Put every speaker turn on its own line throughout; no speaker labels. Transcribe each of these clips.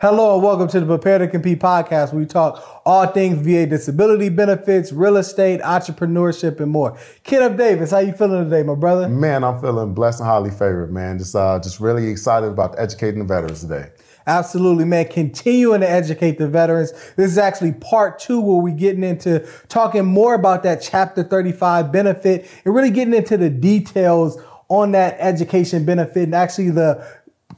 Hello and welcome to the Prepare to Compete podcast where we talk all things VA disability benefits, real estate, entrepreneurship, and more. Kenneth Davis, how you feeling today, my brother?
Man, I'm feeling blessed and highly favored, man. Just uh, just really excited about educating the veterans today.
Absolutely, man. Continuing to educate the veterans. This is actually part two where we're getting into talking more about that Chapter 35 benefit and really getting into the details on that education benefit and actually the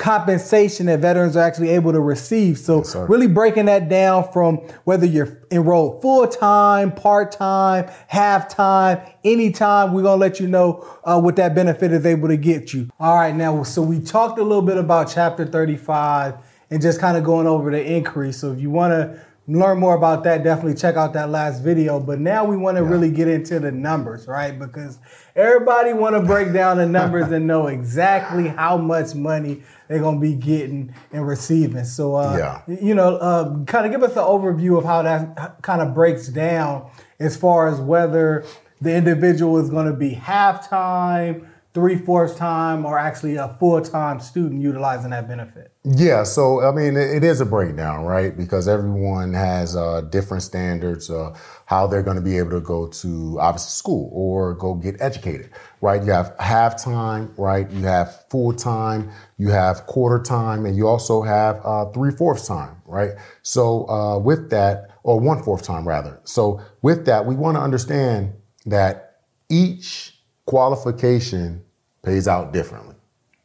compensation that veterans are actually able to receive. So yes, really breaking that down from whether you're enrolled full time, part time, half time, anytime, we're gonna let you know uh, what that benefit is able to get you. All right, now so we talked a little bit about Chapter 35 and just kind of going over the increase. So if you want to learn more about that, definitely check out that last video. But now we want to yeah. really get into the numbers, right? Because everybody want to break down the numbers and know exactly how much money they're gonna be getting and receiving. So, uh, yeah. you know, uh, kind of give us an overview of how that kind of breaks down as far as whether the individual is going to be half time three fourths time or actually a full time student utilizing that benefit?
Yeah, so I mean, it is a breakdown, right? Because everyone has uh, different standards, uh, how they're going to be able to go to obviously school or go get educated, right? You have half time, right? You have full time, you have quarter time, and you also have uh, three fourths time, right? So uh, with that, or one fourth time rather. So with that, we want to understand that each qualification pays out differently,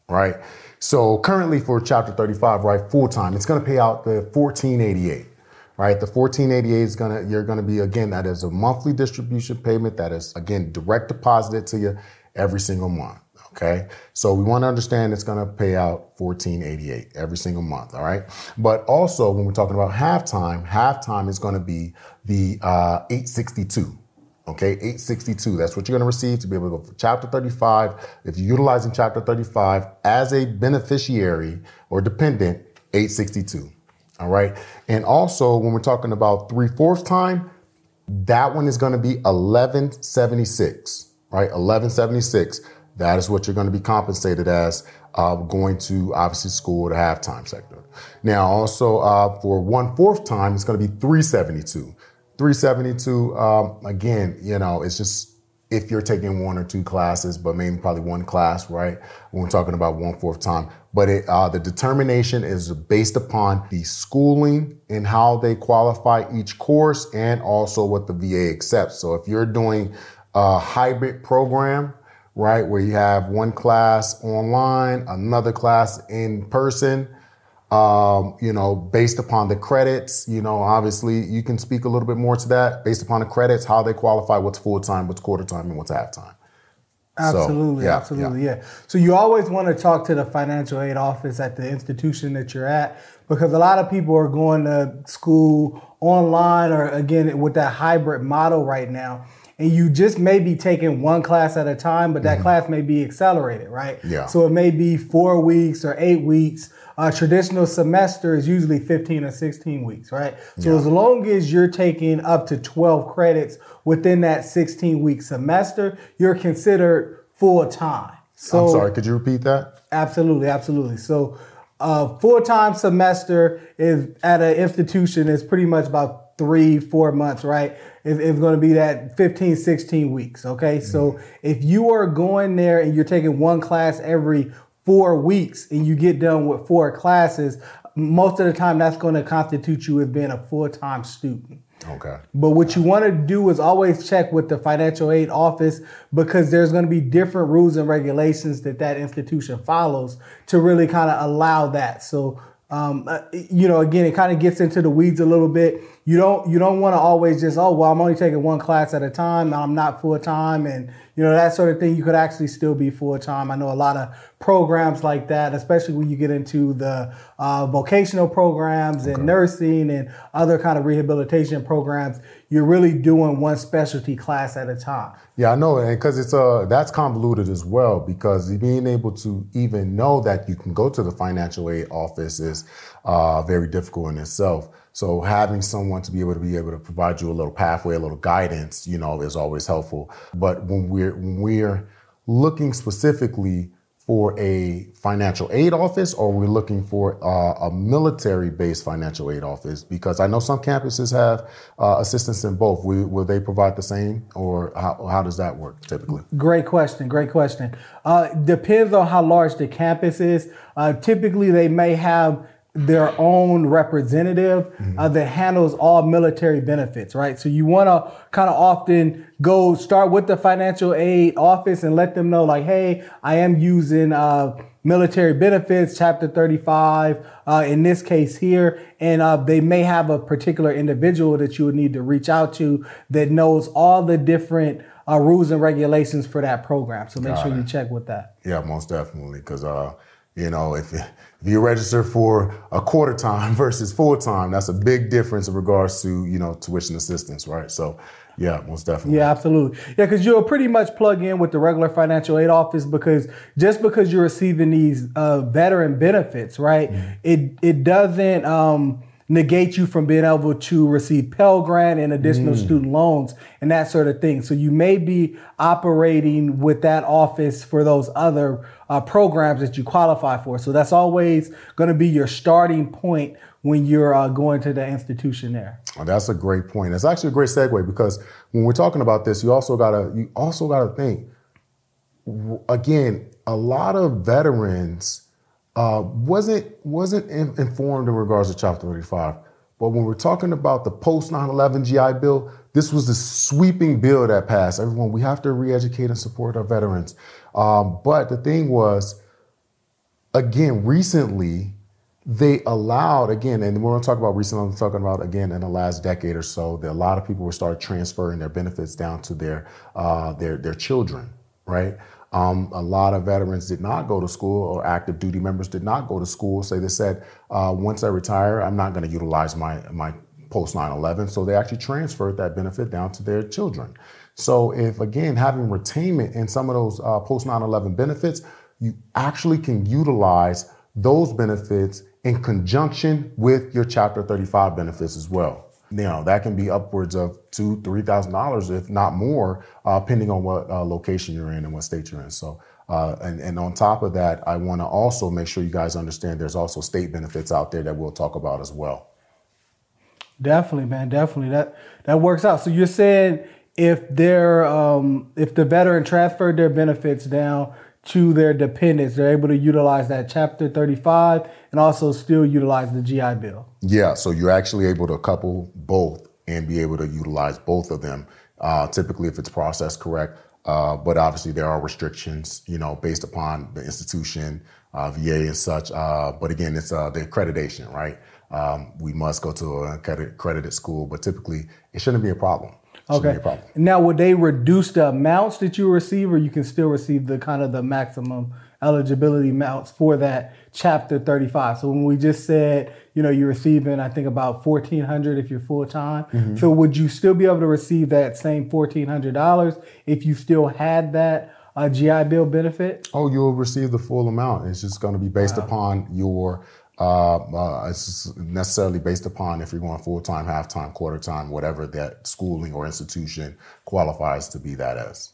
right? So currently for chapter 35, right, full time, it's going to pay out the 1488, right? The 1488 is going to, you're going to be, again, that is a monthly distribution payment that is, again, direct deposited to you every single month. Okay. So we want to understand it's going to pay out 1488 every single month. All right. But also when we're talking about halftime, halftime is going to be the uh, 862. Okay, 862. That's what you're going to receive to be able to go for chapter 35. If you're utilizing chapter 35 as a beneficiary or dependent, 862. All right. And also, when we're talking about three fourths time, that one is going to be 1176, right? 1176. That is what you're going to be compensated as uh, going to obviously school at halftime sector. Now, also uh, for one fourth time, it's going to be 372. 372, um, again, you know, it's just if you're taking one or two classes, but maybe probably one class, right? When we're talking about one fourth time. But it, uh, the determination is based upon the schooling and how they qualify each course and also what the VA accepts. So if you're doing a hybrid program, right, where you have one class online, another class in person, um, you know, based upon the credits, you know, obviously you can speak a little bit more to that based upon the credits, how they qualify, what's full time, what's quarter time, and what's half time.
Absolutely, so, yeah, absolutely, yeah. yeah. So you always want to talk to the financial aid office at the institution that you're at because a lot of people are going to school online or again with that hybrid model right now and you just may be taking one class at a time, but that mm-hmm. class may be accelerated, right?
Yeah.
So it may be four weeks or eight weeks. A traditional semester is usually 15 or 16 weeks, right? So yeah. as long as you're taking up to 12 credits within that 16 week semester, you're considered full time.
So, I'm sorry, could you repeat that?
Absolutely, absolutely. So a full time semester is at an institution is pretty much about three, four months, right? It's, it's going to be that 15, 16 weeks. Okay. Mm-hmm. So if you are going there and you're taking one class every four weeks and you get done with four classes, most of the time that's going to constitute you as being a full time student.
Okay.
But what you want to do is always check with the financial aid office because there's going to be different rules and regulations that that institution follows to really kind of allow that. So, um, uh, you know, again, it kind of gets into the weeds a little bit. You don't you don't want to always just oh well I'm only taking one class at a time. I'm not full time and you know, that sort of thing, you could actually still be full time. I know a lot of programs like that, especially when you get into the uh, vocational programs and nursing and other kind of rehabilitation programs. You're really doing one specialty class at a time.
Yeah, I know, and because it's uh that's convoluted as well. Because being able to even know that you can go to the financial aid office is uh, very difficult in itself. So having someone to be able to be able to provide you a little pathway, a little guidance, you know, is always helpful. But when we're when we're looking specifically for a financial aid office or we're looking for uh, a military based financial aid office? Because I know some campuses have uh, assistance in both. Will, will, they provide the same or how, how, does that work typically?
Great question. Great question. Uh, depends on how large the campus is. Uh, typically, they may have their own representative mm-hmm. uh, that handles all military benefits, right? So you want to kind of often go start with the financial aid office and let them know, like, hey, I am using uh, military benefits, Chapter 35, uh, in this case here, and uh, they may have a particular individual that you would need to reach out to that knows all the different uh, rules and regulations for that program. So make Got sure it. you check with that.
Yeah, most definitely, because uh, you know if if you register for a quarter time versus full time, that's a big difference in regards to, you know, tuition assistance, right? So yeah, most definitely.
Yeah, absolutely. Yeah, because you'll pretty much plug in with the regular financial aid office because just because you're receiving these uh, veteran benefits, right? Mm-hmm. It it doesn't um, negate you from being able to receive Pell Grant and additional mm. student loans and that sort of thing. So you may be operating with that office for those other uh, programs that you qualify for. So that's always going to be your starting point when you're uh, going to the institution there.
Oh, that's a great point. That's actually a great segue because when we're talking about this, you also gotta you also gotta think. Again, a lot of veterans uh, wasn't wasn't in, informed in regards to Chapter 35. But when we're talking about the post 9/11 GI Bill, this was the sweeping bill that passed. Everyone, we have to re-educate and support our veterans. Um, but the thing was, again, recently they allowed again, and we're going to talk about recently. I'm talking about again in the last decade or so. That a lot of people were started transferring their benefits down to their uh, their their children, right? Um, a lot of veterans did not go to school, or active duty members did not go to school. So they said, uh, once I retire, I'm not going to utilize my my post 9/11. So they actually transferred that benefit down to their children. So if again having retainment in some of those uh, post 9/11 benefits, you actually can utilize those benefits in conjunction with your Chapter 35 benefits as well know that can be upwards of two three thousand dollars if not more uh, depending on what uh, location you're in and what state you're in. So uh, and, and on top of that i want to also make sure you guys understand there's also state benefits out there that we'll talk about as well.
Definitely man definitely. That that works out. So you're saying if they're um, if the veteran transferred their benefits down to their dependents. They're able to utilize that Chapter 35 and also still utilize the GI Bill.
Yeah, so you're actually able to couple both and be able to utilize both of them. Uh, typically, if it's processed correct, uh, but obviously there are restrictions, you know, based upon the institution, uh, VA and such. Uh, but again, it's uh, the accreditation, right? Um, we must go to an accredited school, but typically it shouldn't be a problem.
Okay. Now, would they reduce the amounts that you receive, or you can still receive the kind of the maximum eligibility amounts for that chapter 35? So when we just said, you know, you're receiving, I think about 1400 if you're full time. Mm-hmm. So would you still be able to receive that same $1,400 if you still had that uh, GI Bill benefit?
Oh, you'll receive the full amount. It's just going to be based wow. upon your uh, uh, it's necessarily based upon if you're going full time, half time, quarter time, whatever that schooling or institution qualifies to be that as.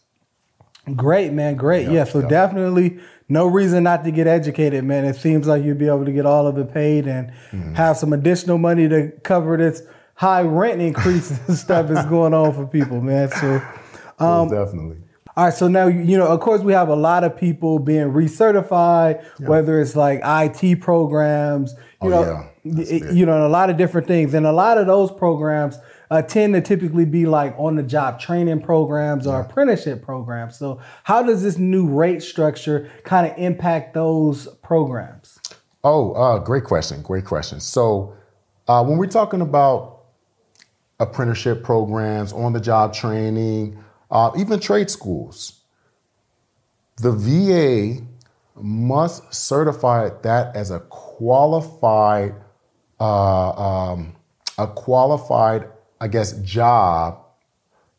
Great, man. Great. Yeah. yeah so yeah. definitely no reason not to get educated, man. It seems like you'll be able to get all of it paid and mm-hmm. have some additional money to cover this high rent increase and stuff that's going on for people, man. So,
um, definitely.
All right, so now you know, of course, we have a lot of people being recertified, yeah. whether it's like IT programs, you oh, know, yeah. you know, a lot of different things, and a lot of those programs uh, tend to typically be like on the job training programs or yeah. apprenticeship programs. So, how does this new rate structure kind of impact those programs?
Oh, uh, great question, great question. So, uh, when we're talking about apprenticeship programs, on the job training uh, even trade schools. The VA must certify that as a qualified, uh, um, a qualified, I guess, job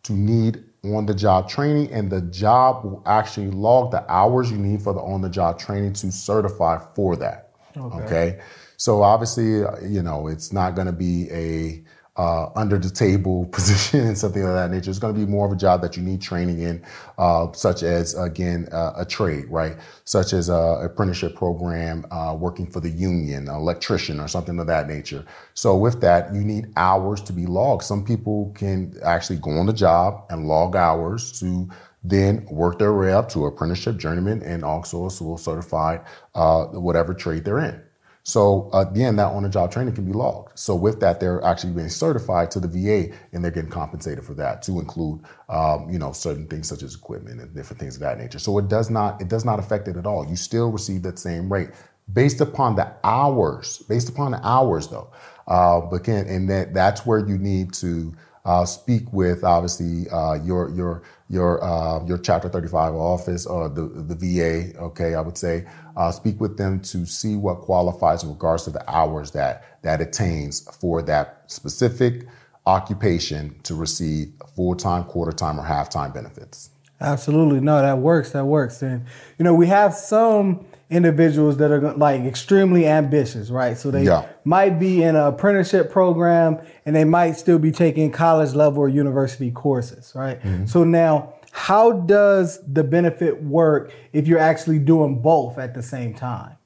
to need on the job training, and the job will actually log the hours you need for the on the job training to certify for that. Okay. okay? So obviously, you know, it's not going to be a uh, under the table position and something of that nature. It's going to be more of a job that you need training in, uh, such as again uh, a trade, right? Such as a apprenticeship program, uh, working for the union, an electrician, or something of that nature. So with that, you need hours to be logged. Some people can actually go on the job and log hours to then work their way up to apprenticeship, journeyman, and also a certified uh, whatever trade they're in. So again, that on-the-job training can be logged. So with that, they're actually being certified to the VA, and they're getting compensated for that to include, um, you know, certain things such as equipment and different things of that nature. So it does not it does not affect it at all. You still receive that same rate based upon the hours. Based upon the hours, though. Uh, but again, and that that's where you need to uh, speak with obviously uh, your your your uh, your Chapter 35 office or the the VA. Okay, I would say speak with them to see what qualifies in regards to the hours that that attains for that specific occupation to receive full time, quarter time, or half time benefits.
Absolutely, no, that works. That works, and you know we have some individuals that are like extremely ambitious, right? So they yeah. might be in an apprenticeship program and they might still be taking college level or university courses, right? Mm-hmm. So now, how does the benefit work if you're actually doing both at the same time?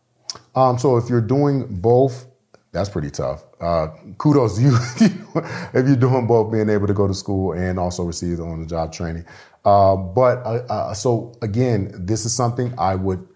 Um, so if you're doing both, that's pretty tough. Uh, kudos to you if you're doing both, being able to go to school and also receive on-the-job training. Uh, but uh, uh so again, this is something I would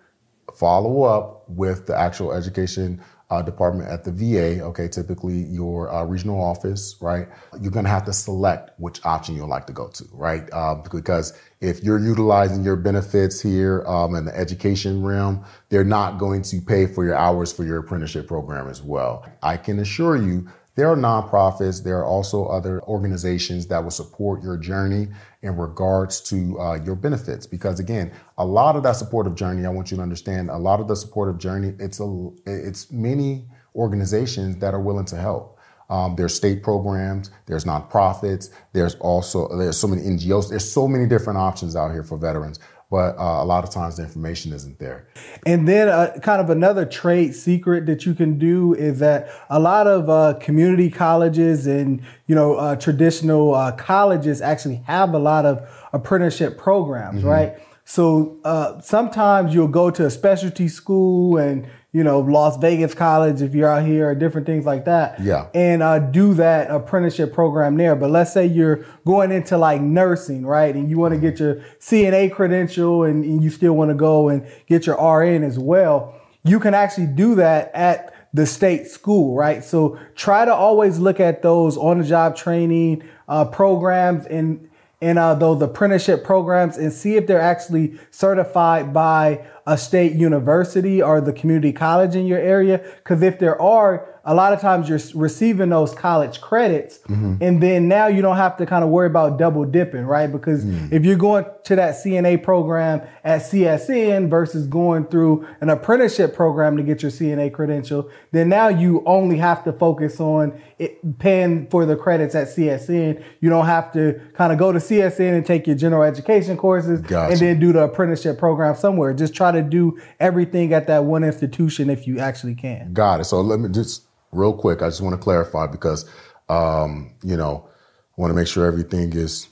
follow up with the actual education uh, department at the VA, okay, typically your uh, regional office, right? You're going to have to select which option you'd like to go to, right? Uh, because if you're utilizing your benefits here um, in the education realm, they're not going to pay for your hours for your apprenticeship program as well. I can assure you there are nonprofits. There are also other organizations that will support your journey in regards to uh, your benefits. Because again, a lot of that supportive journey, I want you to understand, a lot of the supportive journey, it's a, it's many organizations that are willing to help. Um, there's state programs, there's nonprofits, there's also there's so many NGOs, there's so many different options out here for veterans but uh, a lot of times the information isn't there.
And then, uh, kind of another trade secret that you can do is that a lot of uh, community colleges and you know uh, traditional uh, colleges actually have a lot of apprenticeship programs, mm-hmm. right? So uh, sometimes you'll go to a specialty school and you know, Las Vegas College if you're out here, or different things like that.
Yeah.
And uh, do that apprenticeship program there. But let's say you're going into like nursing, right? And you want to get your CNA credential and, and you still want to go and get your RN as well. You can actually do that at the state school, right? So try to always look at those on the job training uh, programs and and uh, those apprenticeship programs and see if they're actually certified by a state university or the community college in your area. Because if there are, a lot of times you're receiving those college credits mm-hmm. and then now you don't have to kind of worry about double dipping, right? Because mm. if you're going to that CNA program at CSN versus going through an apprenticeship program to get your CNA credential, then now you only have to focus on it, paying for the credits at CSN. You don't have to kind of go to CSN and take your general education courses gotcha. and then do the apprenticeship program somewhere. Just try to do everything at that one institution if you actually can.
Got it. So let me just real quick, I just want to clarify because, um, you know, I want to make sure everything is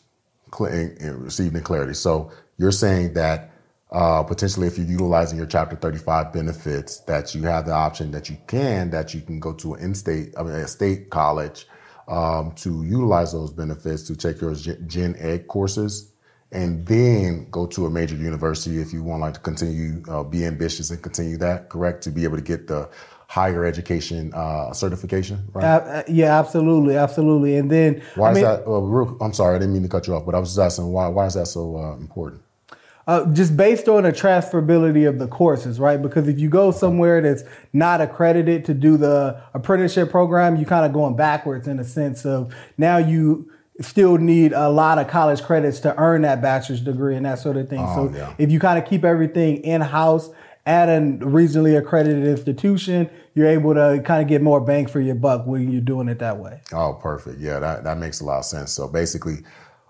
cl- received in clarity. So you're saying that uh, potentially if you're utilizing your Chapter 35 benefits, that you have the option that you can, that you can go to an in-state, I mean, a state college um, to utilize those benefits to take your Gen Ed courses and then go to a major university if you want like to continue uh, be ambitious and continue that correct to be able to get the higher education uh, certification, right? Uh,
yeah, absolutely, absolutely. And then
why I is mean, that? Uh, real, I'm sorry, I didn't mean to cut you off, but I was just asking why. Why is that so uh, important?
Uh, just based on the transferability of the courses, right? Because if you go somewhere that's not accredited to do the apprenticeship program, you're kind of going backwards in a sense of now you still need a lot of college credits to earn that bachelor's degree and that sort of thing. Oh, so yeah. if you kind of keep everything in house at a regionally accredited institution, you're able to kind of get more bang for your buck when you're doing it that way.
Oh, perfect. Yeah, that, that makes a lot of sense. So basically,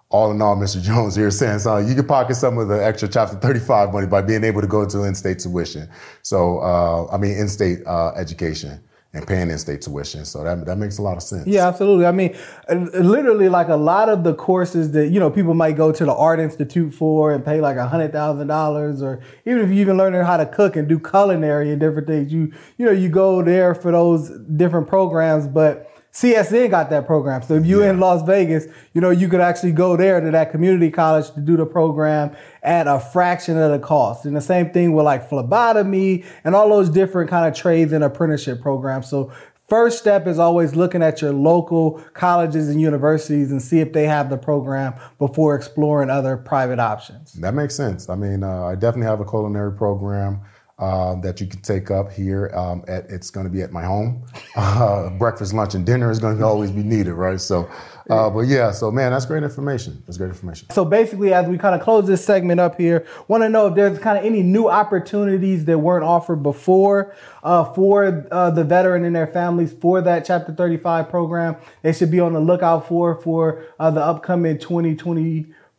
all in all, Mr. Jones here saying so you can pocket some of the extra Chapter 35 money by being able to go to in-state tuition. So, uh, I mean, in-state uh, education and paying in-state tuition. So that that makes a lot of sense.
Yeah, absolutely. I mean, literally, like a lot of the courses that you know people might go to the Art Institute for and pay like a hundred thousand dollars, or even if you even learning how to cook and do culinary and different things, you you know you go there for those different programs, but CSN got that program. So if you're yeah. in Las Vegas, you know, you could actually go there to that community college to do the program at a fraction of the cost. And the same thing with like phlebotomy and all those different kind of trades and apprenticeship programs. So First step is always looking at your local colleges and universities and see if they have the program before exploring other private options.
That makes sense. I mean, uh, I definitely have a culinary program um, that you can take up here. Um, at, it's going to be at my home. Uh, breakfast, lunch, and dinner is going to always be needed, right? So, uh, but yeah, so man, that's great information. That's great information.
So basically, as we kind of close this segment up here, want to know if there's kind of any new opportunities that weren't offered before uh, for uh, the veteran and their families for that Chapter 35 program. They should be on the lookout for for uh, the upcoming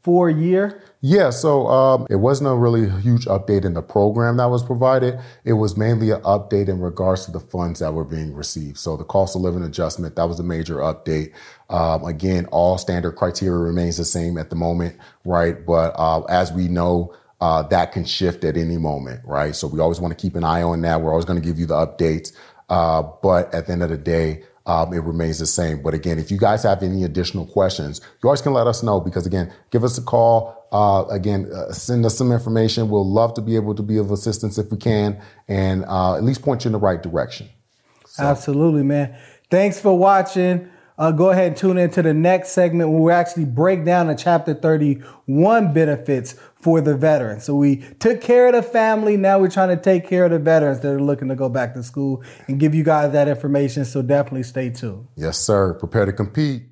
2024 year.
Yeah, so um, it wasn't a really huge update in the program that was provided. It was mainly an update in regards to the funds that were being received. So the cost of living adjustment, that was a major update. Um, again, all standard criteria remains the same at the moment, right? But uh, as we know, uh, that can shift at any moment, right? So we always want to keep an eye on that. We're always going to give you the updates. Uh, but at the end of the day, um, it remains the same. But again, if you guys have any additional questions, you always can let us know because again, give us a call. Uh, again, uh, send us some information. We'll love to be able to be of assistance if we can and uh, at least point you in the right direction.
So. Absolutely, man. Thanks for watching. Uh, go ahead and tune into the next segment where we actually break down the chapter 31 benefits for the veterans. So we took care of the family. Now we're trying to take care of the veterans that are looking to go back to school and give you guys that information. So definitely stay tuned.
Yes, sir. Prepare to compete.